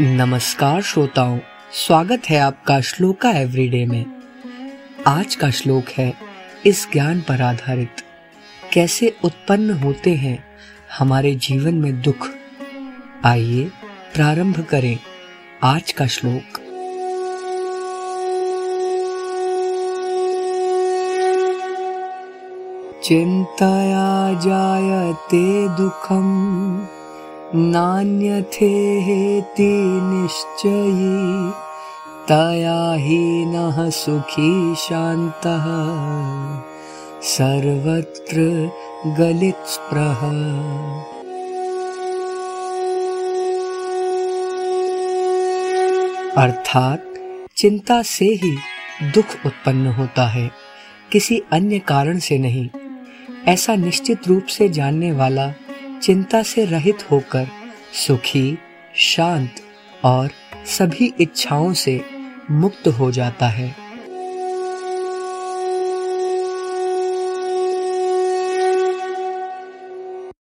नमस्कार श्रोताओं, स्वागत है आपका श्लोका एवरीडे में। आज का श्लोक है, इस ज्ञान पर आधारित। कैसे उत्पन्न होते हैं हमारे जीवन में दुख? आइए प्रारंभ करें आज का श्लोक। चिंताया जायते दुखम। नान्यथेति निश्चयी तया हीनः सुखी शान्तः, सर्वत्र गलित स्प्रह अर्थात चिंता से ही दुख उत्पन्न होता है, किसी अन्य कारण से नहीं। ऐसा निश्चित रूप से जानने वाला चिंता से रहित होकर सुखी शांत और सभी इच्छाओं से मुक्त हो जाता है।